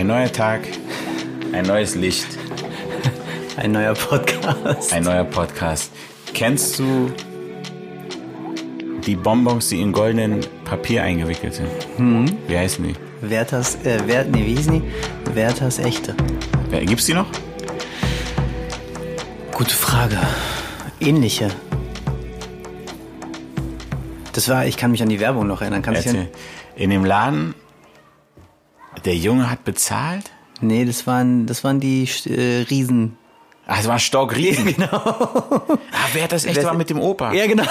Ein neuer Tag, ein neues Licht, Ein neuer Podcast. ein neuer Podcast. Kennst du die Bonbons, die in goldenen Papier eingewickelt sind? Wie heißen die? Werthers, äh, Wert, nee, wie hießen die? Werthers Echte. Gibt's die noch? Gute Frage. Ähnliche. Das war, ich kann mich an die Werbung noch erinnern. Kannst Erzähl. In dem Laden, der Junge hat bezahlt? Nee, das waren, das waren die äh, Riesen. Ach, es war Stock Riesen. Genau. Ah, wer hat das echt Das- war mit dem Opa? Ja, genau.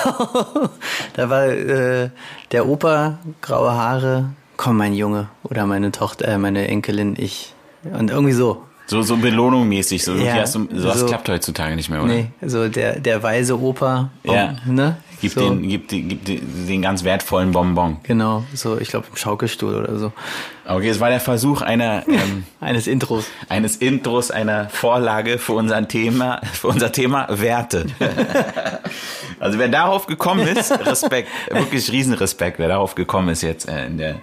Da war äh, der Opa, graue Haare. Komm, mein Junge. Oder meine Tochter, äh, meine Enkelin, ich. Und irgendwie so. So, so belohnungsmäßig. So, Ja, du, sowas so. klappt heutzutage nicht mehr, oder? Nee, so der, der weise Opa. Ja. Ne? Gib, so. den, gib, den, gib den, den ganz wertvollen Bonbon. Genau, so, ich glaube, im Schaukelstuhl oder so. Okay, es war der Versuch einer, ähm, Eines Intros. eines Intros, einer Vorlage für unser Thema, für unser Thema Werte. also wer darauf gekommen ist, Respekt, wirklich Riesenrespekt, wer darauf gekommen ist jetzt äh, in der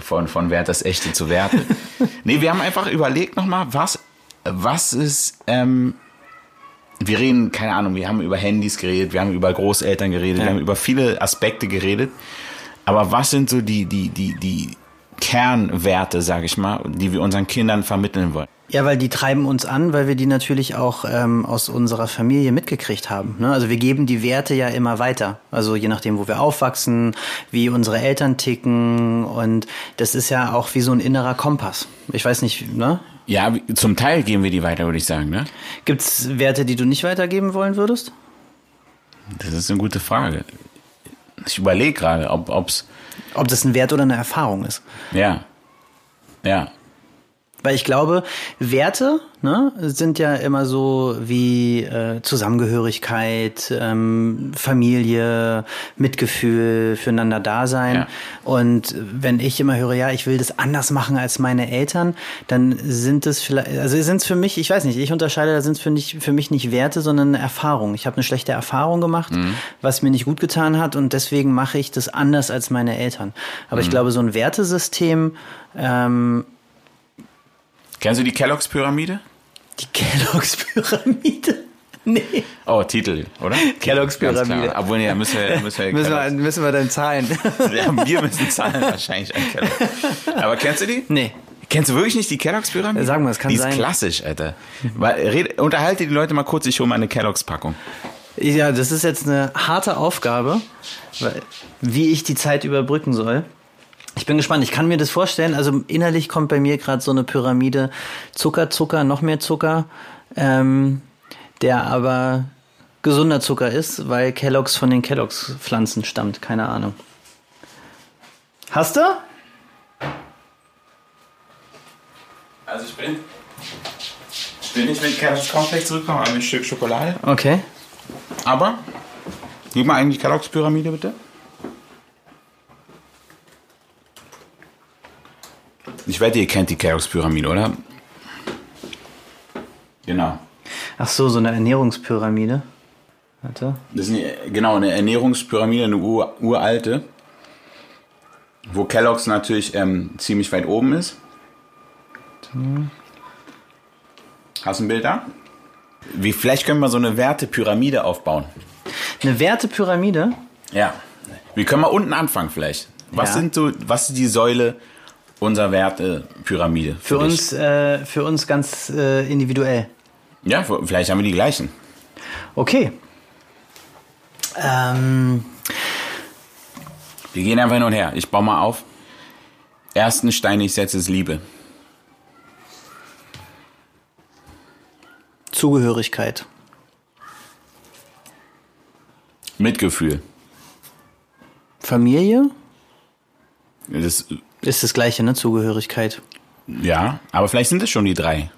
von, von Wert das Echte zu Werte. Nee, wir haben einfach überlegt nochmal, was, was ist, ähm, wir reden, keine Ahnung, wir haben über Handys geredet, wir haben über Großeltern geredet, Ja. wir haben über viele Aspekte geredet. Aber was sind so die, die, die, die Kernwerte, sage ich mal, die wir unseren Kindern vermitteln wollen? Ja, weil die treiben uns an, weil wir die natürlich auch ähm, aus unserer Familie mitgekriegt haben. Ne? Also wir geben die Werte ja immer weiter. Also je nachdem, wo wir aufwachsen, wie unsere Eltern ticken. Und das ist ja auch wie so ein innerer Kompass. Ich weiß nicht, ne? Ja, zum Teil geben wir die weiter, würde ich sagen. Ne? Gibt's Werte, die du nicht weitergeben wollen würdest? Das ist eine gute Frage. Ich überlege gerade, ob ob's Ob das ein Wert oder eine Erfahrung ist. ja, ja, Weil ich glaube, Werte ne, sind ja immer so wie äh, Zusammengehörigkeit, ähm, Familie, Mitgefühl, füreinander Dasein. Ja. Und wenn ich immer höre, ja, ich will das anders machen als meine Eltern, dann sind es vielleicht, also sind es für mich, ich weiß nicht, ich unterscheide, da sind es für, nicht, für mich nicht Werte, sondern eine Erfahrung. Ich habe eine schlechte Erfahrung gemacht, was mir nicht gut getan hat und deswegen mache ich das anders als meine Eltern. Aber ich glaube, so ein Wertesystem, ähm, Kennst du die Kelloggs-Pyramide? Die Kelloggs-Pyramide? Nee. Oh, Titel, oder? Kelloggs-Pyramide. Ganz klar. Obwohl, ja, müssen wir, müssen wir, Müssen wir, müssen wir dann zahlen? ja, wir müssen zahlen wahrscheinlich an Kellogg. Aber kennst du die? nee. Kennst du wirklich nicht die Kelloggs-Pyramide? Sag mal, es kann die ist sein. klassisch, Alter. Weil, red, unterhalte die Leute mal kurz, ich hole mal eine Kelloggs-Packung. Ja, das ist jetzt eine harte Aufgabe, wie ich die Zeit überbrücken soll. Ich bin gespannt. Ich kann mir das vorstellen. Also innerlich kommt bei mir gerade so eine Pyramide Zucker, Zucker, noch mehr Zucker, ähm, der aber gesunder Zucker ist, weil Kelloggs von den Kelloggs-Pflanzen stammt. Keine Ahnung. Hast du? Also ich bin, ich bin nicht mit Kellogg's Cornflakes zurückgekommen, aber ein Stück Schokolade. Okay. Aber, gib mal eigentlich Kellogg's Pyramide bitte. Ich wette, ihr kennt die Kellogg's Pyramide, oder? Genau. Ach so, so eine Ernährungspyramide. Warte. Das ist eine, genau eine Ernährungspyramide, eine ur, uralte, wo Kellogg's natürlich ähm, ziemlich weit oben ist. Hast du ein Bild da? Wie, vielleicht können wir so eine Wertepyramide aufbauen. Eine Wertepyramide? Ja. Wir können mal unten anfangen vielleicht. Was Ja. sind so, was ist die Säule unserer Wertepyramide? Für dich? uns, äh, für uns ganz äh, individuell. Ja, vielleicht haben wir die gleichen. Okay. Ähm, Wir gehen einfach hin und her. Ich baue mal auf. Ersten Stein, ich setze, ist Liebe. Zugehörigkeit. Mitgefühl. Familie Das, ist das gleiche, ne? Zugehörigkeit. ja, aber vielleicht sind es schon die drei.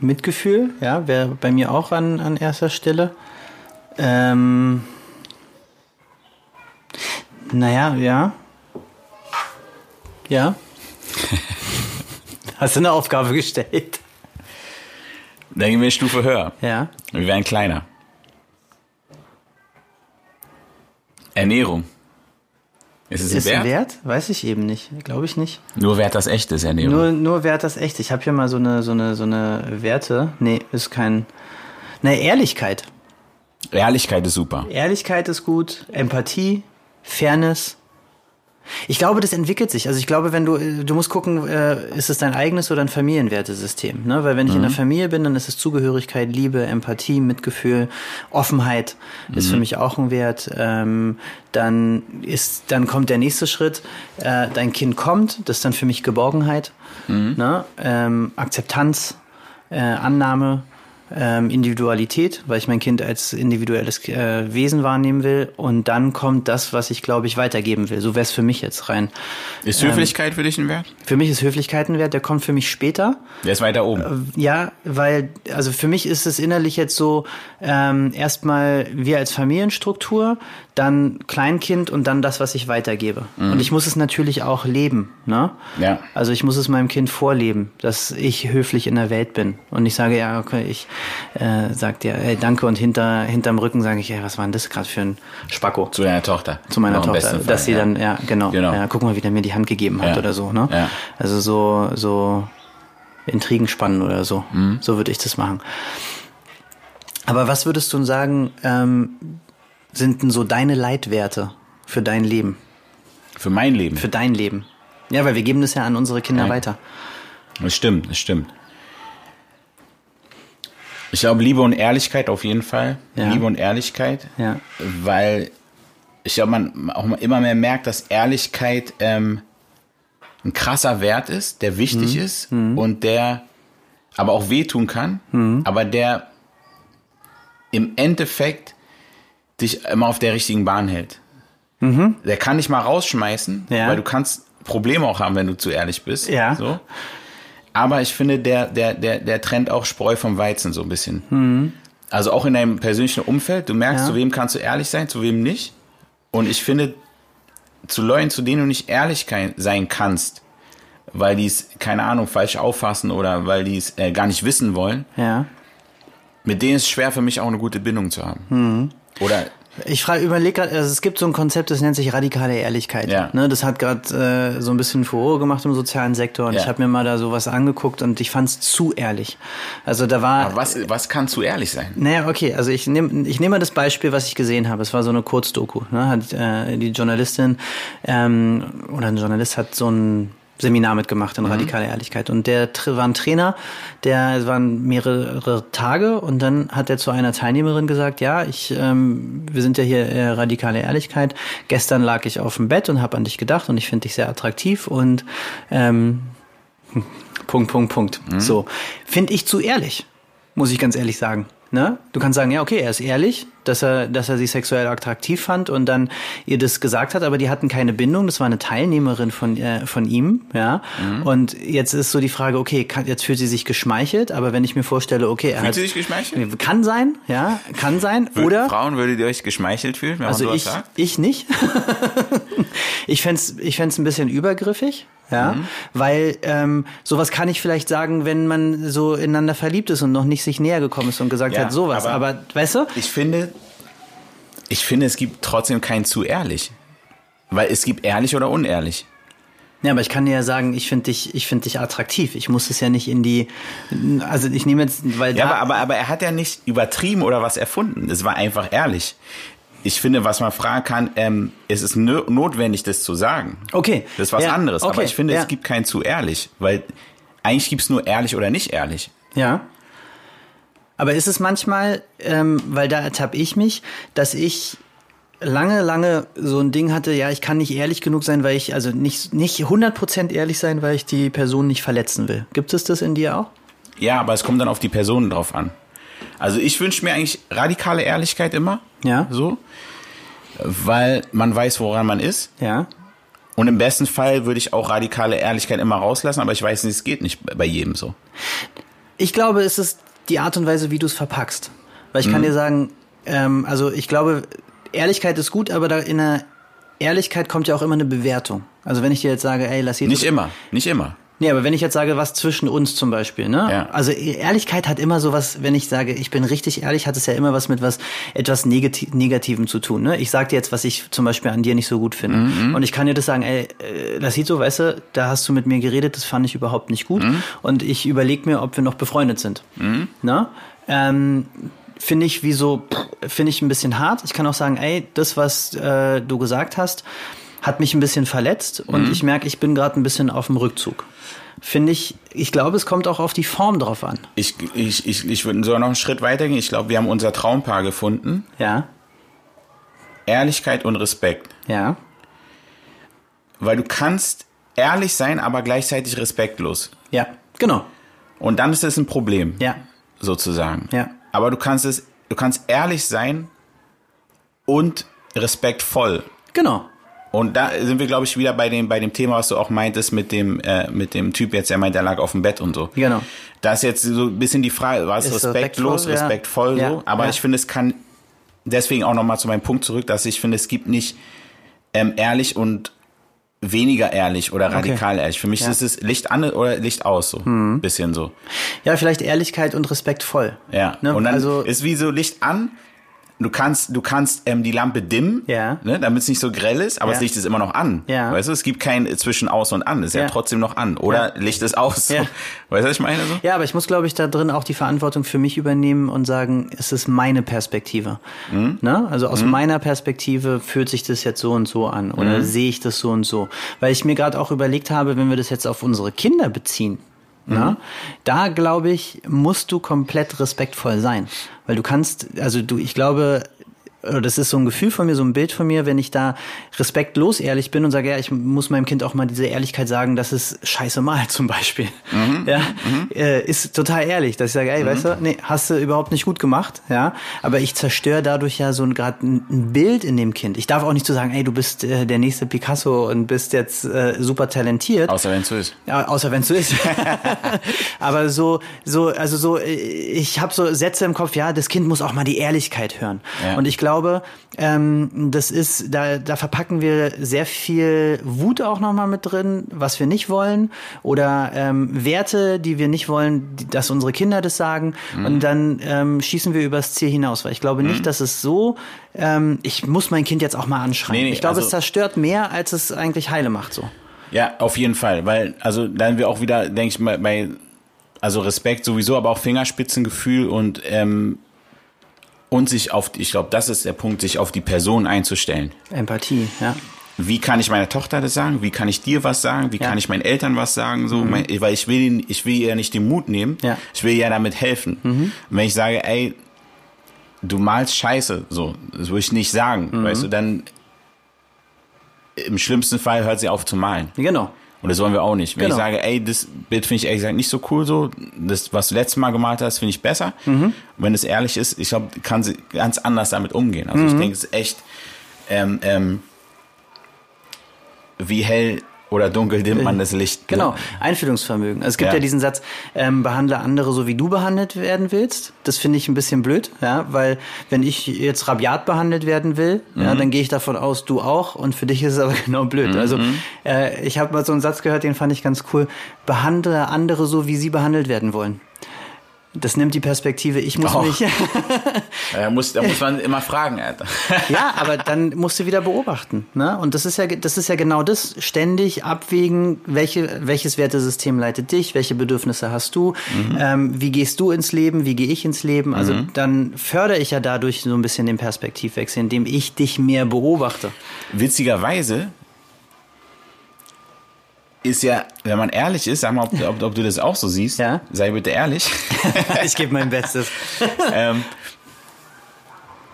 Mitgefühl, ja, wäre bei mir auch an, an erster Stelle. Ähm, naja, ja. Ja. Hast du eine Aufgabe gestellt? Dann gehen wir eine Stufe höher. Ja. Wir werden kleiner. Ernährung. Ist es Ist Wert? Wert? Weiß ich eben nicht. Glaube ich nicht. Nur Wert das echt ist, Herr Nero. Nur, nur Wert das echt. Ich habe hier mal so eine, so eine, so eine Werte. Nee, ist kein. Ne, Ehrlichkeit. Ehrlichkeit ist super. Ehrlichkeit ist gut, Empathie, Fairness. Ich glaube, das entwickelt sich. Also ich glaube, wenn du, du musst gucken, äh, ist es dein eigenes oder ein Familienwertesystem. Ne? Weil wenn ich in der Familie bin, dann ist es Zugehörigkeit, Liebe, Empathie, Mitgefühl, Offenheit ist für mich auch ein Wert. Ähm, dann ist, dann kommt der nächste Schritt. Äh, dein Kind kommt, das ist dann für mich Geborgenheit, ne? ähm, Akzeptanz, äh, Annahme, ähm, Individualität, weil ich mein Kind als individuelles äh, Wesen wahrnehmen will. Und dann kommt das, was ich, glaube ich, weitergeben will. So wäre es für mich jetzt rein. Ist Höflichkeit für dich ein Wert? Für mich ist Höflichkeit ein Wert, der kommt für mich später. Der ist weiter oben. Ja, weil, also für mich ist es innerlich jetzt so, ähm, erstmal wir als Familienstruktur, dann Kleinkind und dann das, was ich weitergebe. Und ich muss es natürlich auch leben, ne? Ja. Also ich muss es meinem Kind vorleben, dass ich höflich in der Welt bin. Und ich sage, ja, okay, ich äh, sag dir, ey, danke und hinter, hinterm Rücken sage ich, ey, was war denn das gerade für ein Spacko? Zu deiner Tochter. zu meiner im Tochter, dass sie ja. dann, ja, genau, Genau. Ja, guck mal, wie der mir die Hand gegeben hat Ja. oder so, ne? Ja. Also so, so Intrigen spannen oder so. Mhm. So würde ich das machen. Aber was würdest du sagen, ähm, sind denn so deine Leitwerte für dein Leben? Für mein Leben. Für dein Leben? Ja, weil wir geben das ja an unsere Kinder Ja. weiter. Das stimmt, das stimmt. Ich glaube, Liebe und Ehrlichkeit auf jeden Fall. Ja. Liebe und Ehrlichkeit. Ja. Weil ich glaube, man auch immer mehr merkt, dass Ehrlichkeit ähm, ein krasser Wert ist, der wichtig Mhm. ist und der aber auch wehtun kann, Mhm. aber der im Endeffekt dich immer auf der richtigen Bahn hält. Der kann dich mal rausschmeißen, Mhm. Ja. weil du kannst Probleme auch haben, wenn du zu ehrlich bist. Ja. So. Aber ich finde, der, der, der, der trennt auch Spreu vom Weizen so ein bisschen. Also auch in deinem persönlichen Umfeld, du merkst, Ja. zu wem kannst du ehrlich sein, zu wem nicht. Und ich finde, zu Leuten, zu denen du nicht ehrlich sein kannst, weil die es, keine Ahnung, falsch auffassen oder weil die es äh, gar nicht wissen wollen, Ja. mit denen ist es schwer für mich auch eine gute Bindung zu haben. Mhm. Oder Ich frage, überlege gerade, also es gibt so ein Konzept, das nennt sich radikale Ehrlichkeit. Ja. Ne, das hat gerade äh, so ein bisschen Furore gemacht im sozialen Sektor und Ja. ich habe mir mal da sowas angeguckt und ich fand es zu ehrlich. Also da war. aber was, was kann zu ehrlich sein? Naja, okay, also ich nehme ich nehm mal das Beispiel, was ich gesehen habe. Es war so eine Kurzdoku. Ne? Hat, äh, die Journalistin ähm, oder ein Journalist hat so ein Seminar mitgemacht in radikale Ehrlichkeit. Und der war ein Trainer, der es waren mehrere Tage und dann hat er zu einer Teilnehmerin gesagt, ja, ich, ähm, wir sind ja hier äh, radikale Ehrlichkeit. Gestern lag ich auf dem Bett und habe an dich gedacht und ich finde dich sehr attraktiv und ähm, Punkt, Punkt, Punkt. So. Finde ich zu ehrlich, muss ich ganz ehrlich sagen. Ne? Du kannst sagen, ja, okay, er ist ehrlich, dass er, dass er sie sexuell attraktiv fand und dann ihr das gesagt hat, aber die hatten keine Bindung. Das war eine Teilnehmerin von, äh, von ihm, ja. Und jetzt ist so die Frage, okay, kann, jetzt fühlt sie sich geschmeichelt, aber wenn ich mir vorstelle, okay, er Fühlt hat. sie sich geschmeichelt? Kann sein, ja, kann sein. Oder. Frauen, würdet ihr euch geschmeichelt fühlen, wenn Also man ich, sowas sagt? ich nicht. ich fände ich fänd's ein bisschen übergriffig, ja, weil ähm, sowas kann ich vielleicht sagen, wenn man so ineinander verliebt ist und noch nicht sich näher gekommen ist und gesagt Ja, hat sowas. aber- Aber, weißt du? Ich finde, ich finde, es gibt trotzdem kein zu ehrlich. Weil es gibt ehrlich oder unehrlich. Ja, aber ich kann dir ja sagen, ich finde dich, ich finde dich attraktiv. Ich muss es ja nicht in die, also ich nehme jetzt, weil Ja, aber, aber, aber er hat ja nicht übertrieben oder was erfunden. Es war einfach ehrlich. Ich finde, was man fragen kann, ähm, es ist notwendig, das zu sagen. okay, Das ist was ja, anderes. Okay, aber ich finde, ja. es gibt kein zu ehrlich. Weil eigentlich gibt es nur ehrlich oder nicht ehrlich. Ja. Aber ist es manchmal, ähm, weil da ertappe ich mich, dass ich lange, lange so ein Ding hatte, ja, ich kann nicht ehrlich genug sein, weil ich, also nicht, nicht 100% ehrlich sein, weil ich die Person nicht verletzen will. Gibt es das in dir auch? Ja, aber es kommt dann auf die Personen drauf an. Also ich wünsche mir eigentlich radikale Ehrlichkeit immer. Ja. So. Weil man weiß, woran man ist. Ja. Und im besten Fall würde ich auch radikale Ehrlichkeit immer rauslassen, aber ich weiß nicht, es geht nicht bei jedem so. Ich glaube, es ist die Art und Weise, wie du es verpackst. Weil ich Mhm. kann dir sagen, ähm, also ich glaube, Ehrlichkeit ist gut, aber da in der Ehrlichkeit kommt ja auch immer eine Bewertung. Also wenn ich dir jetzt sage, ey, lass hier Nicht immer, nicht immer. Nee, aber wenn ich jetzt sage, was zwischen uns zum Beispiel, ne? Ja. Also Ehrlichkeit hat immer sowas, wenn ich sage, ich bin richtig ehrlich, hat es ja immer was mit was etwas Negati Negativem zu tun. Ne? Ich sag dir jetzt, was ich zum Beispiel an dir nicht so gut finde. Mhm, Und ich kann dir das sagen, ey, äh, das sieht so, weißt du, da hast du mit mir geredet, das fand ich überhaupt nicht gut. Mhm. Und ich überlege mir, ob wir noch befreundet sind. Ne? Ähm, finde ich wie so, finde ich ein bisschen hart. Ich kann auch sagen, ey, das, was äh, du gesagt hast, hat mich ein bisschen verletzt und Mhm. ich merke, ich bin gerade ein bisschen auf dem Rückzug. Finde ich, ich glaube, es kommt auch auf die Form drauf an. Ich, ich, ich, ich würde sogar noch einen Schritt weitergehen. Ich glaube, wir haben unser Traumpaar gefunden. Ja, Ehrlichkeit und Respekt. ja, Weil du kannst ehrlich sein, aber gleichzeitig respektlos. ja, genau. Und dann ist das ein Problem. Ja, Sozusagen. Ja. Aber du kannst es, du kannst ehrlich sein und respektvoll. genau. Und da sind wir, glaube ich, wieder bei dem, bei dem Thema, was du auch meintest mit dem, äh, mit dem Typ jetzt, der meint, der lag auf dem Bett und so. Genau. Da ist jetzt so ein bisschen die Frage, war es Ist respektlos, respektvoll, ja. so? Aber ja. ich finde, es kann, deswegen auch nochmal zu meinem Punkt zurück, dass ich finde, es gibt nicht ähm, ehrlich und weniger ehrlich oder radikal ehrlich. Für mich Ja. Ist es Licht an oder Licht aus, so. Ein bisschen so. Ja, vielleicht Ehrlichkeit und respektvoll. Ja. Ne? Und dann also, ist wie so Licht an. Du kannst, du kannst ähm, die Lampe dimmen, Ja. ne, damit es nicht so grell ist, aber Ja. das Licht ist immer noch an. Ja. Weißt du, es gibt kein zwischen aus und an, es ist ja, Ja. trotzdem noch an. Oder Licht ist aus. Ja. Weißt du, was ich meine? So? ja, aber ich muss, glaube ich, da drin auch die Verantwortung für mich übernehmen und sagen, es ist meine Perspektive. Mhm. Ne? Also aus meiner Perspektive fühlt sich das jetzt so und so an oder Mhm. sehe ich das so und so. Weil ich mir gerade auch überlegt habe, wenn wir das jetzt auf unsere Kinder beziehen, Mhm. Da glaube ich, musst du komplett respektvoll sein. Weil du kannst, also du, ich glaube, das ist so ein Gefühl von mir, so ein Bild von mir, wenn ich da respektlos ehrlich bin und sage, ja, ich muss meinem Kind auch mal diese Ehrlichkeit sagen, dass es scheiße malt zum Beispiel. Ja, Äh, ist total ehrlich, dass ich sage, ey, weißt du, nee, hast du überhaupt nicht gut gemacht, ja, aber ich zerstöre dadurch ja so gerade ein, ein Bild in dem Kind. Ich darf auch nicht so sagen, ey, du bist äh, der nächste Picasso und bist jetzt äh, super talentiert. Außer wenn es so ist. Ja, außer wenn es so ist. Aber so, so, also so, äh, ich habe so Sätze im Kopf, ja, das Kind muss auch mal die Ehrlichkeit hören. Ja. Und ich glaube, ähm, das ist, da, da verpacken wir sehr viel Wut auch nochmal mit drin, was wir nicht wollen. Oder ähm, Werte, die wir nicht wollen, die, dass unsere Kinder das sagen. Mhm. Und dann ähm, schießen wir übers Ziel hinaus. Weil ich glaube nicht, dass es so, ähm, ich muss mein Kind jetzt auch mal anschreien. Nee, nee, ich glaube, also- es zerstört mehr, als es eigentlich heile macht so. Ja, auf jeden Fall, weil, also, dann wir auch wieder, denke ich mal, bei, also Respekt sowieso, aber auch Fingerspitzengefühl und, ähm, und sich auf, ich glaube, das ist der Punkt, sich auf die Person einzustellen. Empathie, ja. Wie kann ich meiner Tochter das sagen? Wie kann ich dir was sagen? Wie Ja. Mhm. kann ich meinen Eltern was sagen? So, mein, weil ich will, ich will ihr ja nicht den Mut nehmen. Ja. Mhm. Ich will ihr ja damit helfen. Und wenn ich sage, ey, du malst Scheiße, so, das würde ich nicht sagen, Mhm. weißt du, dann im schlimmsten Fall hört sie auf zu malen. Genau. Und das wollen wir auch nicht. Wenn Genau. ich sage, ey, das Bild finde ich ehrlich gesagt nicht so cool so, das, was du letztes Mal gemalt hast, finde ich besser. Mhm. Wenn es ehrlich ist, ich glaube, kann sie ganz anders damit umgehen. Also Mhm. ich denke, es ist echt, ähm, ähm, wie hell oder dunkel dimmt man das Licht. Genau, Einfühlungsvermögen. Es gibt ja, Ja. diesen Satz, ähm, behandle andere so, wie du behandelt werden willst. Das finde ich ein bisschen blöd, ja, weil wenn ich jetzt rabiat behandelt werden will, ja, dann gehe ich davon aus, du auch und für dich ist es aber genau blöd. Also äh, ich habe mal so einen Satz gehört, den fand ich ganz cool. Behandle andere so, wie sie behandelt werden wollen. Das nimmt die Perspektive, ich muss Oh. mich... Da muss, da muss man immer fragen, Alter. Ja, aber dann musst du wieder beobachten. Ne? Und das ist ja, das ist ja genau das, ständig abwägen, welche, welches Wertesystem leitet dich, welche Bedürfnisse hast du, ähm, wie gehst du ins Leben, wie gehe ich ins Leben. Also dann fördere ich ja dadurch so ein bisschen den Perspektivwechsel, indem ich dich mehr beobachte. Witzigerweise ist ja, wenn man ehrlich ist, sag mal, ob, ob, ob du das auch so siehst, Ja. sei bitte ehrlich. ich gebe mein Bestes. ähm,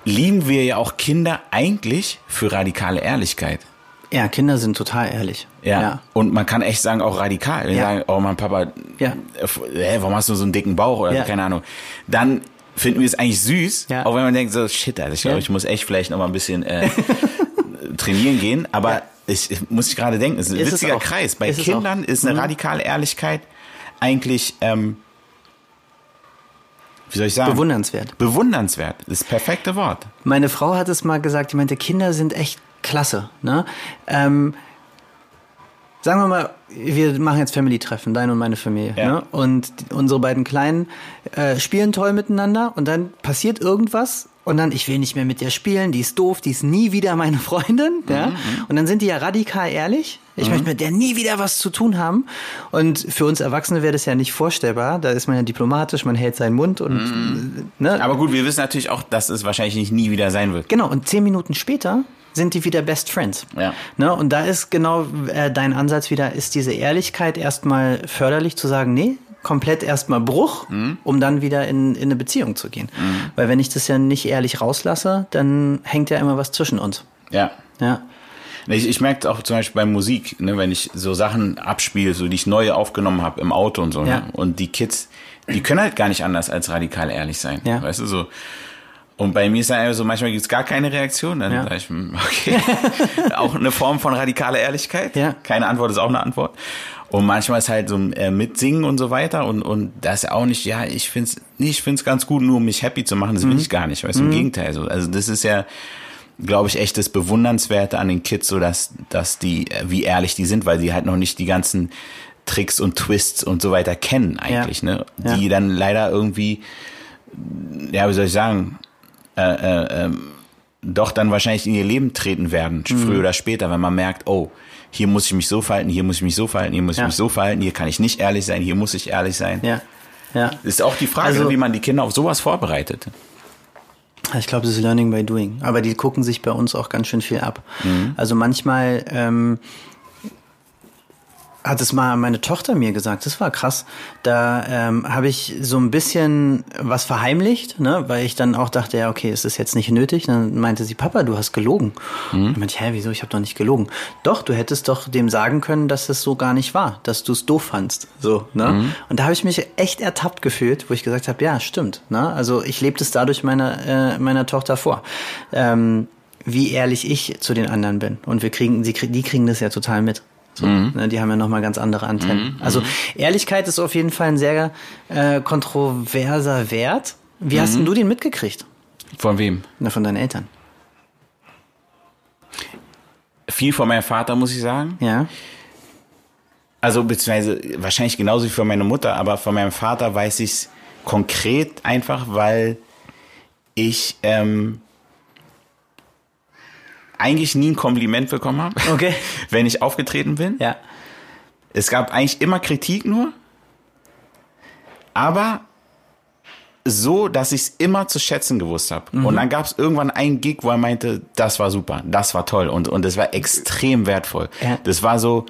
lieben wir ja auch Kinder eigentlich für radikale Ehrlichkeit. Ja, Kinder sind total ehrlich. Ja. Und man kann echt sagen, auch radikal. Wenn Ja. sagen, oh mein Papa, Ja. äh, hä, warum hast du so einen dicken Bauch oder Ja. keine Ahnung. Dann finden wir es eigentlich süß, Ja. auch wenn man denkt, so shit, Alter, ich glaube, Ja. ich muss echt vielleicht noch mal ein bisschen äh, trainieren gehen. Aber Ja. Ich, ich muss ich gerade denken, es ist ein Ist witziger auch. Kreis. Bei Ist Kindern ist eine Mhm. radikale Ehrlichkeit eigentlich, ähm, wie soll ich sagen? Bewundernswert. Bewundernswert. Das perfekte Wort. Meine Frau hat es mal gesagt, die meinte, Kinder sind echt klasse. Ne? Ähm, sagen wir mal, wir machen jetzt Family-Treffen, deine und meine Familie. Ja. Ne? Und die, unsere beiden Kleinen äh, spielen toll miteinander und dann passiert irgendwas und dann, ich will nicht mehr mit der spielen, die ist doof, die ist nie wieder meine Freundin. Ja? Und dann sind die ja radikal ehrlich. Ich möchte mit der nie wieder was zu tun haben. Und für uns Erwachsene wäre das ja nicht vorstellbar. Da ist man ja diplomatisch, man hält seinen Mund und ne? Aber gut, wir wissen natürlich auch, dass es wahrscheinlich nicht nie wieder sein wird. Genau, und zehn Minuten später sind die wieder Best Friends. Ja. Ne? Und da ist genau äh, dein Ansatz wieder, ist diese Ehrlichkeit erstmal förderlich zu sagen, nee, komplett erstmal Bruch, um dann wieder in, in eine Beziehung zu gehen. Weil wenn ich das ja nicht ehrlich rauslasse, dann hängt ja immer was zwischen uns. Ja. Ja. Ich, ich merke auch zum Beispiel bei Musik, ne, wenn ich so Sachen abspiele, so die ich neu aufgenommen habe im Auto und so. Ja. Ne? Und die Kids, die können halt gar nicht anders als radikal ehrlich sein. Ja. Weißt du, so. Und bei mir ist dann einfach so, manchmal gibt's gar keine Reaktion. Dann Ja. sag ich, hm, okay. auch eine Form von radikaler Ehrlichkeit. Ja. Keine Antwort ist auch eine Antwort. Und manchmal ist halt so äh, mitsingen und so weiter. Und, und das ist auch nicht, ja, ich find's, nee, ich find's ganz gut, nur um mich happy zu machen. Das Mhm. will ich gar nicht. Weißt du, im Gegenteil. So. Also das ist ja, glaube ich, echt das Bewundernswerte an den Kids, so dass, dass die, äh, wie ehrlich die sind, weil sie halt noch nicht die ganzen Tricks und Twists und so weiter kennen eigentlich, Ja. ne? Die Ja. dann leider irgendwie, ja, wie soll ich sagen, äh, äh, ähm, doch dann wahrscheinlich in ihr Leben treten werden, Mhm. früher oder später, wenn man merkt, oh, hier muss ich mich so verhalten, hier muss ich mich so verhalten, hier muss ich Ja. mich so verhalten, hier kann ich nicht ehrlich sein, hier muss ich ehrlich sein. Ja. Ja. Ist auch die Frage, Also- wie man die Kinder auf sowas vorbereitet. Ich glaube, das ist Learning by Doing. Aber die gucken sich bei uns auch ganz schön viel ab. Also manchmal ähm, hat es mal meine Tochter mir gesagt, das war krass. Da ähm, habe ich so ein bisschen was verheimlicht, ne? weil ich dann auch dachte, ja, okay, ist das jetzt nicht nötig? Dann meinte sie, Papa, du hast gelogen. Dann meinte ich, hä, wieso? Ich habe doch nicht gelogen. Doch, du hättest doch dem sagen können, dass es so gar nicht war, dass du es doof fandst. So, ne? Und da habe ich mich echt ertappt gefühlt, wo ich gesagt habe, ja, stimmt. Ne? Also ich lebe das dadurch meiner, äh, meiner Tochter vor. Ähm, wie ehrlich ich zu den anderen bin. Und wir kriegen, sie, die kriegen das ja total mit. So, ne, die haben ja nochmal ganz andere Antennen. Also Ehrlichkeit ist auf jeden Fall ein sehr äh, kontroverser Wert. Wie hast denn du den mitgekriegt? Von wem? Na, von deinen Eltern. Viel von meinem Vater, muss ich sagen. Ja. Also beziehungsweise wahrscheinlich genauso wie von meiner Mutter, aber von meinem Vater weiß ich es konkret einfach, weil ich ähm, eigentlich nie ein Kompliment bekommen habe, Okay. wenn ich aufgetreten bin. Ja. Es gab eigentlich immer Kritik nur, aber so, dass ich es immer zu schätzen gewusst habe. Und dann gab es irgendwann einen Gig, wo er meinte, das war super, das war toll und und das war extrem wertvoll. Ja. Das war so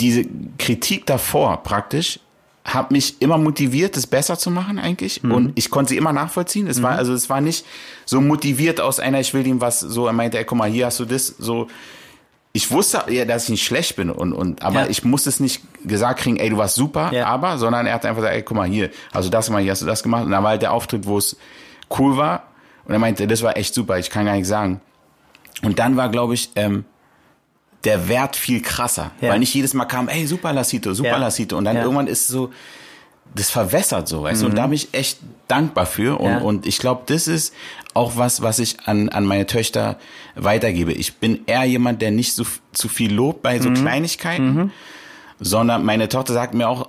diese Kritik davor praktisch hat mich immer motiviert, es besser zu machen eigentlich. Und ich konnte sie immer nachvollziehen. Es war, also es war nicht so motiviert aus einer, ich will ihm was, so, er meinte, ey, guck mal, hier hast du das, so. Ich wusste ja, dass ich nicht schlecht bin und, und, aber Ja. ich musste es nicht gesagt kriegen, ey, du warst super, Ja. aber, sondern er hat einfach gesagt, ey, guck mal, hier, du das gemacht, hier hast du das gemacht. Und dann war halt der Auftritt, wo es cool war. Und er meinte, das war echt super, ich kann gar nicht sagen. Und dann war, glaube ich, ähm, der Wert viel krasser. Ja. Weil nicht jedes Mal kam, ey, super Lassito, super Ja. Lassito. Und dann Ja. irgendwann ist so, das verwässert so, weißt du. Und da bin ich echt dankbar für. Und, und ich glaube, das ist auch was, was ich an, an meine Töchter weitergebe. Ich bin eher jemand, der nicht so zu viel lobt bei so Kleinigkeiten, sondern meine Tochter sagt mir auch,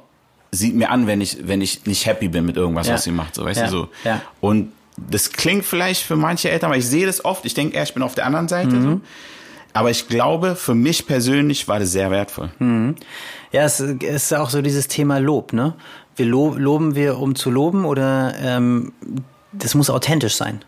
sieht mir an, wenn ich, wenn ich nicht happy bin mit irgendwas, was sie macht, so, weißt du, so. Ja. Und das klingt vielleicht für manche Eltern, weil ich sehe das oft, ich denke eher, ich bin auf der anderen Seite, Mhm. so. Aber ich glaube, für mich persönlich war das sehr wertvoll. Ja, es ist auch so dieses Thema Lob, ne? Wir lo loben wir, um zu loben oder ähm, das muss authentisch sein.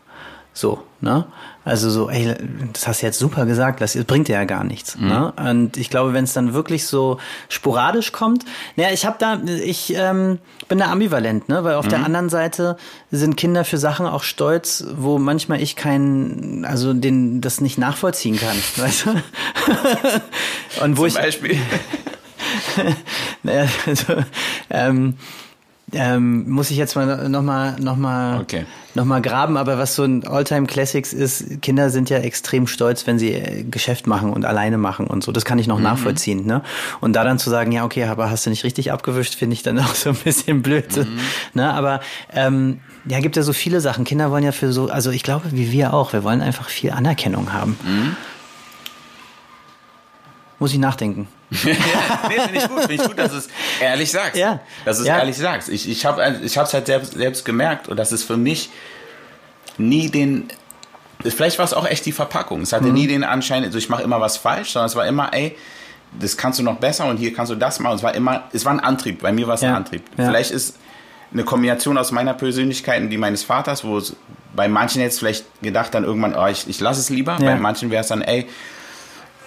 So, ne? Also so, ey, das hast du jetzt super gesagt, das bringt dir ja gar nichts. Ne? Und ich glaube, wenn es dann wirklich so sporadisch kommt, naja, ich habe da, ich ähm, bin da ambivalent, ne? Weil auf der anderen Seite sind Kinder für Sachen auch stolz, wo manchmal ich keinen, also den das nicht nachvollziehen kann, weißt du? Und wo ich Beispiel. naja, also, ähm, ähm, muss ich jetzt mal nochmal noch mal, Okay. noch mal graben, aber was so ein Alltime Classics ist, Kinder sind ja extrem stolz, wenn sie äh, Geschäft machen und alleine machen und so. Das kann ich noch nachvollziehen. Ne? Und da dann zu sagen, ja, okay, aber hast du nicht richtig abgewischt, finde ich dann auch so ein bisschen blöd. Ne? Aber ähm, ja, gibt ja so viele Sachen. Kinder wollen ja für so, also ich glaube, wie wir auch, wir wollen einfach viel Anerkennung haben. Muss ich nachdenken. ja, nee, finde ich gut, finde ich gut, dass du es ehrlich sagst. Ja. Dass du es Ja. ehrlich sagst. Ich, ich habe ich hab's halt selbst, selbst gemerkt und das ist für mich nie den. Vielleicht war es auch echt die Verpackung. Es hatte Mhm. nie den Anschein, also ich mache immer was falsch, sondern es war immer, ey, das kannst du noch besser und hier kannst du das machen. Es war immer, es war ein Antrieb. Bei mir war es ein Ja. Antrieb. Ja. Vielleicht ist eine Kombination aus meiner Persönlichkeit und die meines Vaters, wo es bei manchen jetzt vielleicht gedacht dann irgendwann, oh, ich, ich lasse es lieber. Bei manchen wäre es dann, ey,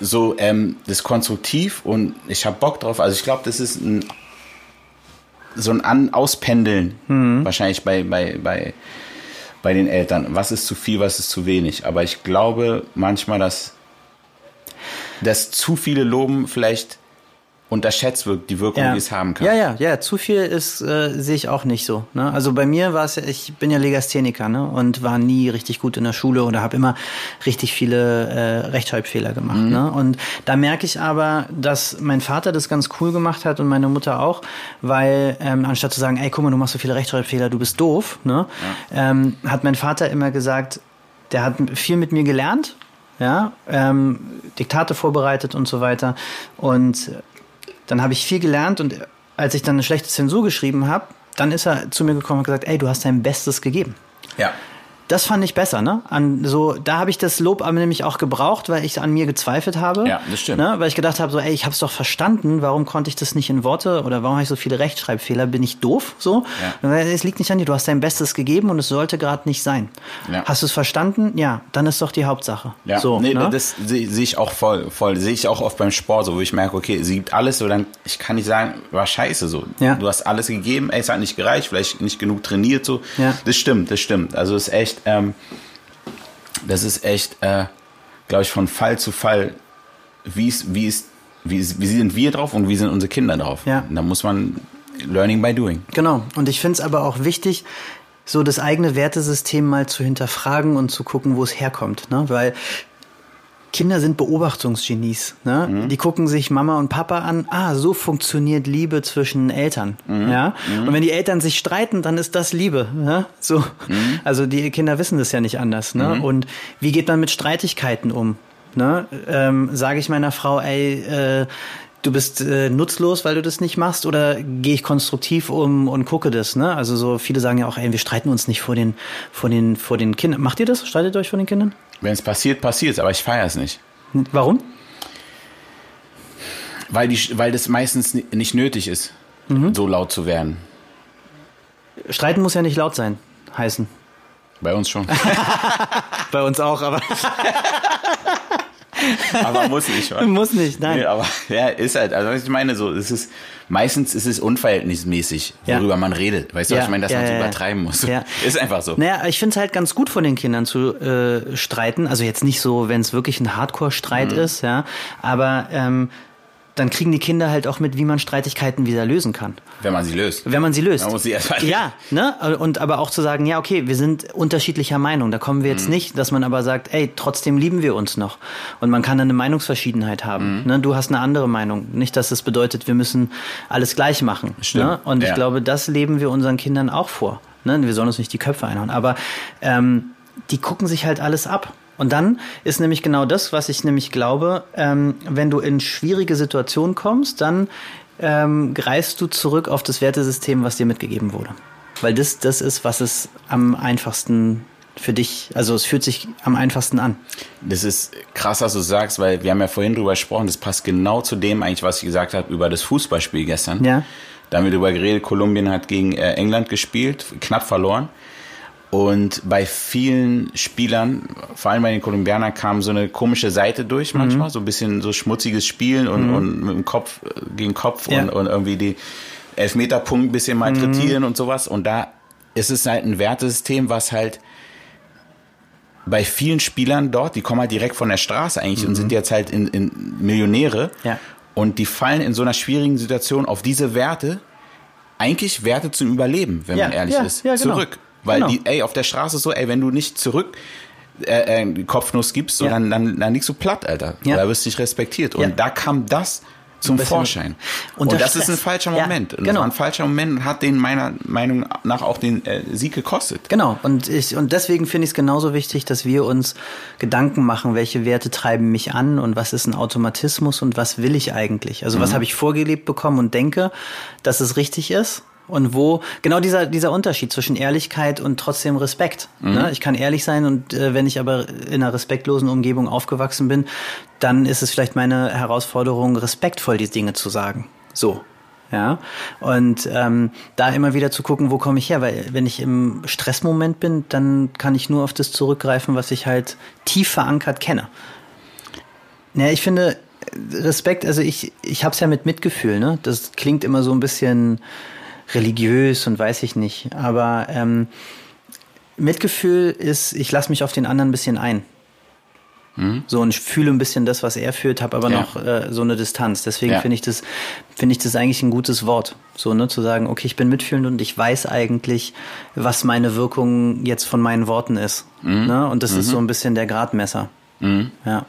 so ähm, das ist konstruktiv und ich habe Bock drauf. Also ich glaube, das ist ein, so ein An Auspendeln Mhm. wahrscheinlich bei, bei, bei, bei den Eltern. Was ist zu viel, was ist zu wenig. Aber ich glaube manchmal, dass, dass zu viele Loben vielleicht unterschätzt wird, die Wirkung, die es haben kann. Ja, ja, ja. Zu viel ist, äh, sehe ich auch nicht so. Ne? Also bei mir war es, ja, ich bin ja Legastheniker ne? und war nie richtig gut in der Schule oder habe immer richtig viele äh, Rechtschreibfehler gemacht. Mhm. Ne? Und da merke ich aber, dass mein Vater das ganz cool gemacht hat und meine Mutter auch, weil ähm, anstatt zu sagen, ey, guck mal, du machst so viele Rechtschreibfehler, du bist doof, ne? ähm, hat mein Vater immer gesagt, der hat viel mit mir gelernt, ja, ähm, Diktate vorbereitet und so weiter. Und dann habe ich viel gelernt und als ich dann eine schlechte Zensur geschrieben habe, dann ist er zu mir gekommen und gesagt, ey, du hast dein Bestes gegeben. ja. Das fand ich besser, ne? An so, da habe ich das Lob aber nämlich auch gebraucht, weil ich an mir gezweifelt habe. Ja, das stimmt. Ne? Weil ich gedacht habe, so, ey, ich habe es doch verstanden, warum konnte ich das nicht in Worte oder warum habe ich so viele Rechtschreibfehler? Bin ich doof? So? Ja. Es liegt nicht an dir, du hast dein Bestes gegeben und es sollte gerade nicht sein. Ja. Hast du es verstanden? Ja, dann ist doch die Hauptsache. Ja, so, nee, ne? das sehe seh ich auch voll, voll. Sehe ich auch oft beim Sport, so wo ich merke, okay, sie gibt alles, so dann, ich kann nicht sagen, war scheiße so. Ja. Du hast alles gegeben, ey, es hat nicht gereicht, vielleicht nicht genug trainiert, so. Ja. Das stimmt, das stimmt. Also es ist echt, ähm, das ist echt, äh, glaube ich, von Fall zu Fall, wie ist, wie ist, wie, ist, wie sind wir drauf und wie sind unsere Kinder drauf. Ja. Und da muss man learning by doing. Genau. Und ich finde es aber auch wichtig, so das eigene Wertesystem mal zu hinterfragen und zu gucken, wo es herkommt. Ne? Weil Kinder sind Beobachtungsgenies. Ne? Mhm. Die gucken sich Mama und Papa an. Ah, so funktioniert Liebe zwischen Eltern. Mhm. Ja? Und wenn die Eltern sich streiten, dann ist das Liebe. Ne? So. Mhm. Also die Kinder wissen das ja nicht anders. Ne? Und wie geht man mit Streitigkeiten um? Ne? Ähm, Sage ich meiner Frau, ey, äh, du bist äh, nutzlos, weil du das nicht machst, oder gehe ich konstruktiv um und gucke das? Ne? Also so viele sagen ja auch, ey, wir streiten uns nicht vor den, vor den, vor den Kindern. Macht ihr das? Streitet ihr euch vor den Kindern? Wenn es passiert, passiert aber ich feiere es nicht. Warum? Weil, die, weil das meistens ni- nicht nötig ist, Mhm. so laut zu werden. Streiten muss ja nicht laut sein, heißen. Bei uns schon. Bei uns auch, aber aber muss nicht, wa? muss nicht, nein. Nee, aber ja, ist halt, also was ich meine, so, es ist, meistens ist es unverhältnismäßig, Ja. worüber man redet. Weißt du, Ja, was ich meine, dass ja, man es ja, ja. übertreiben muss. Ja. Ist einfach so. Naja, ich finde es halt ganz gut von den Kindern zu äh, streiten. Also jetzt nicht so, wenn es wirklich ein Hardcore-Streit Mhm. ist, ja. Aber ähm, dann kriegen die Kinder halt auch mit, wie man Streitigkeiten wieder lösen kann. Wenn man sie löst. Wenn man sie löst. Man muss sie erst mal Ja, ne? Und aber auch zu sagen, ja, okay, wir sind unterschiedlicher Meinung. Da kommen wir Mhm. jetzt nicht, dass man aber sagt, ey, trotzdem lieben wir uns noch. Und man kann dann eine Meinungsverschiedenheit haben. Mhm. Ne? Du hast eine andere Meinung. Nicht, dass das bedeutet, wir müssen alles gleich machen. Stimmt, Ne? Und ich ja. glaube, das leben wir unseren Kindern auch vor. Ne? Wir sollen uns nicht die Köpfe einhauen. Aber ähm, die gucken sich halt alles ab. Und dann ist nämlich genau das, was ich nämlich glaube, ähm, wenn du in schwierige Situationen kommst, dann ähm, greifst du zurück auf das Wertesystem, was dir mitgegeben wurde. Weil das das ist, was es am einfachsten für dich, also es fühlt sich am einfachsten an. Das ist krass, dass du sagst, weil wir haben ja vorhin drüber gesprochen, das passt genau zu dem eigentlich, was ich gesagt habe über das Fußballspiel gestern. Ja. Da haben wir drüber geredet, Kolumbien hat gegen äh, England gespielt, knapp verloren. Und bei vielen Spielern, vor allem bei den Kolumbianern, kam so eine komische Seite durch manchmal, so ein bisschen so schmutziges Spielen und, und mit dem Kopf gegen Kopf Ja. und, und irgendwie die Elfmeterpunkt ein bisschen malträtieren und sowas. Und da ist es halt ein Wertesystem, was halt bei vielen Spielern dort, die kommen halt direkt von der Straße eigentlich und sind jetzt halt in, in Millionäre. Ja. Und die fallen in so einer schwierigen Situation auf diese Werte, eigentlich Werte zum Überleben, wenn Ja, man ehrlich ja, ist, ja, genau. zurück. Weil Genau. die, ey, auf der Straße ist so, ey, wenn du nicht zurück äh, äh, Kopfnuss gibst, so, Ja. dann, dann, dann liegst du platt, Alter. Ja. Da wirst du nicht respektiert. Und Ja. da kam das zum Vorschein. Und das ist Stress. ein falscher Ja, Moment. Und Das genau. war ein falscher Moment und hat den meiner Meinung nach auch den äh, Sieg gekostet. Genau, und ich, und deswegen finde ich es genauso wichtig, dass wir uns Gedanken machen, welche Werte treiben mich an und was ist ein Automatismus und was will ich eigentlich? Also was habe ich vorgelebt bekommen und denke, dass es richtig ist? Und wo, genau dieser, dieser Unterschied zwischen Ehrlichkeit und trotzdem Respekt. Ne? Ich kann ehrlich sein und äh, wenn ich aber in einer respektlosen Umgebung aufgewachsen bin, dann ist es vielleicht meine Herausforderung, respektvoll die Dinge zu sagen. So. Ja, und ähm, da immer wieder zu gucken, wo komme ich her, weil wenn ich im Stressmoment bin, dann kann ich nur auf das zurückgreifen, was ich halt tief verankert kenne. Ja, ich finde Respekt, also ich, ich habe es ja mit Mitgefühl, ne? Das klingt immer so ein bisschen religiös und weiß ich nicht, aber ähm, Mitgefühl ist, ich lasse mich auf den anderen ein bisschen ein. So und ich fühle ein bisschen das, was er fühlt, habe aber Ja. noch äh, so eine Distanz. Deswegen Ja. finde ich das, finde ich das eigentlich ein gutes Wort, so ne, zu sagen, okay, ich bin mitfühlend und ich weiß eigentlich, was meine Wirkung jetzt von meinen Worten ist. Ne? Und das ist so ein bisschen der Gradmesser. Ja.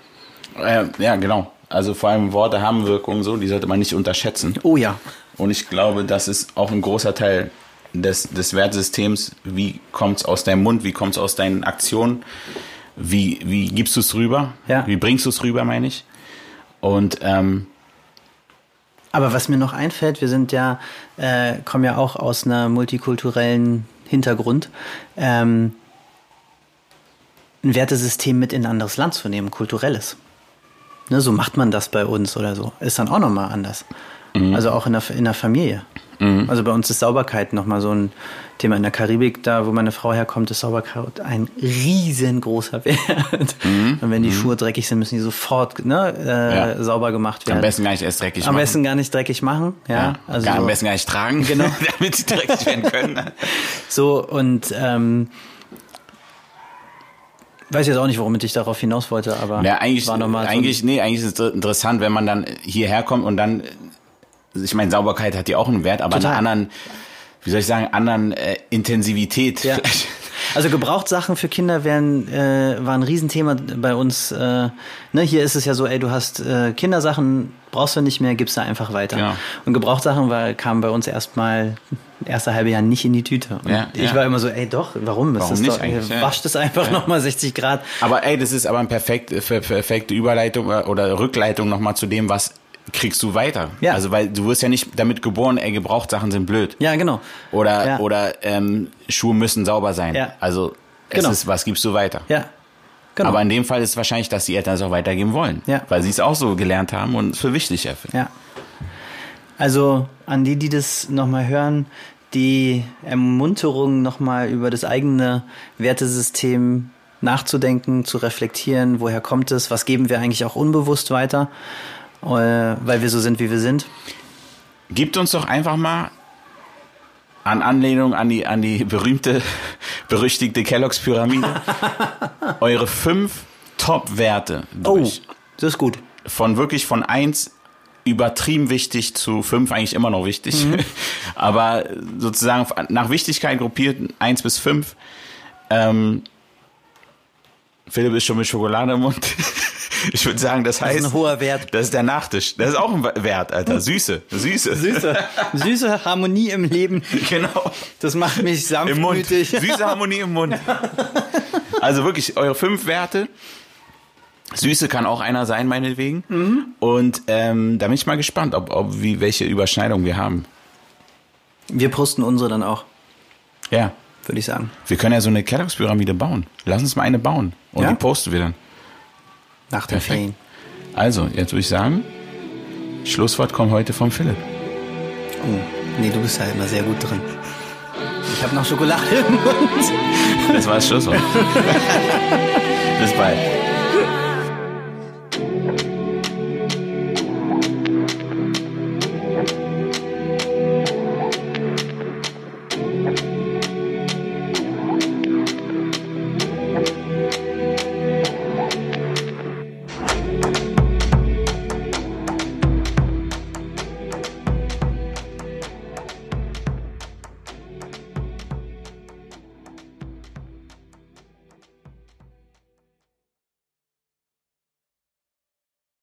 Äh, ja, genau. Also vor allem Worte haben Wirkung so, die sollte man nicht unterschätzen. Oh ja. Und ich glaube, das ist auch ein großer Teil des, des Wertesystems. Wie kommt es aus deinem Mund? Wie kommt es aus deinen Aktionen? Wie, wie gibst du es rüber? Ja. Wie bringst du es rüber, meine ich? Und ähm, Aber was mir noch einfällt, wir sind ja, äh, kommen ja auch aus einer multikulturellen Hintergrund. Ähm, ein Wertesystem mit in ein anderes Land zu nehmen, kulturelles. Ne, so macht man das bei uns oder so. Ist dann auch nochmal anders. Also auch in der, in der Familie. Also bei uns ist Sauberkeit nochmal so ein Thema. In der Karibik, da wo meine Frau herkommt, ist Sauberkeit ein riesengroßer Wert. Und wenn die Schuhe dreckig sind, müssen die sofort ne, äh, Ja. sauber gemacht werden. am besten gar nicht erst dreckig Am machen. besten gar nicht dreckig machen, ja. ja, Also gar, so, am besten gar nicht tragen, Genau. damit sie dreckig werden können. so und ähm, weiß jetzt auch nicht, warum ich darauf hinaus wollte, aber Ja, eigentlich, war nochmal eigentlich, nee, eigentlich ist es interessant, wenn man dann hierher kommt und dann, ich meine, Sauberkeit hat ja auch einen Wert, aber Total. einen anderen, wie soll ich sagen, anderen äh, Intensivität. Ja. vielleicht. Also Gebrauchtsachen für Kinder wären, äh, war ein Riesenthema bei uns. Äh, ne, hier ist es ja so, ey, du hast äh, Kindersachen, brauchst du nicht mehr, gibst du einfach weiter. Ja. Und Gebrauchtsachen war, kamen bei uns erstmal erste halbe Jahr nicht in die Tüte. Ja, ich ja. war immer so, ey doch, warum? Warum ist nicht doch, eigentlich, ja. Wascht es einfach nochmal 60 Grad. Aber ey, das ist aber eine perfekte, per- perfekte Überleitung äh, oder Rückleitung nochmal zu dem, was kriegst du weiter. Ja. Also weil du wirst ja nicht damit geboren, ey, Gebrauchtsachen sind blöd. Ja, genau. Oder, Ja. oder ähm, Schuhe müssen sauber sein. Ja. Also es Genau. ist, was gibst du weiter? Ja. Genau. Aber in dem Fall ist es wahrscheinlich, dass die Eltern es auch weitergeben wollen. Ja. Weil sie es auch so gelernt haben und es für wichtig erfinden. Ja. Also an die, die das nochmal hören, die Ermunterung nochmal über das eigene Wertesystem nachzudenken, zu reflektieren, woher kommt es, was geben wir eigentlich auch unbewusst weiter, weil wir so sind, wie wir sind. Gebt uns doch einfach mal an Anlehnung an die, an die berühmte, berüchtigte Kelloggs-Pyramide eure fünf Top-Werte durch. Oh, das ist gut. Von wirklich von eins übertrieben wichtig zu fünf eigentlich immer noch wichtig. Aber sozusagen nach Wichtigkeit gruppiert eins bis fünf. Ähm, Philipp ist schon mit Schokolade im Mund. Ich würde sagen, das heißt. ist ein hoher Wert. Das ist der Nachtisch. Das ist auch ein Wert, Alter. Süße. Süße. Süße, süße Harmonie im Leben, Genau. das macht mich sanftmütig. Süße Harmonie im Mund. Also wirklich, eure fünf Werte. Süße kann auch einer sein, meinetwegen. Mhm. Und ähm, da bin ich mal gespannt, ob, ob wie, welche Überschneidung wir haben. Wir posten unsere dann auch, Ja. würde ich sagen. Wir können ja so eine Kelloggs-Pyramide bauen. Lass uns mal eine bauen. Und Ja? die posten wir dann. Nach den Perfekt. Ferien. Also, jetzt würde ich sagen, Schlusswort kommt heute vom Philipp. Oh, nee, du bist ja immer sehr gut drin. Ich habe noch Schokolade im Mund. Das war das Schlusswort. Bis bald.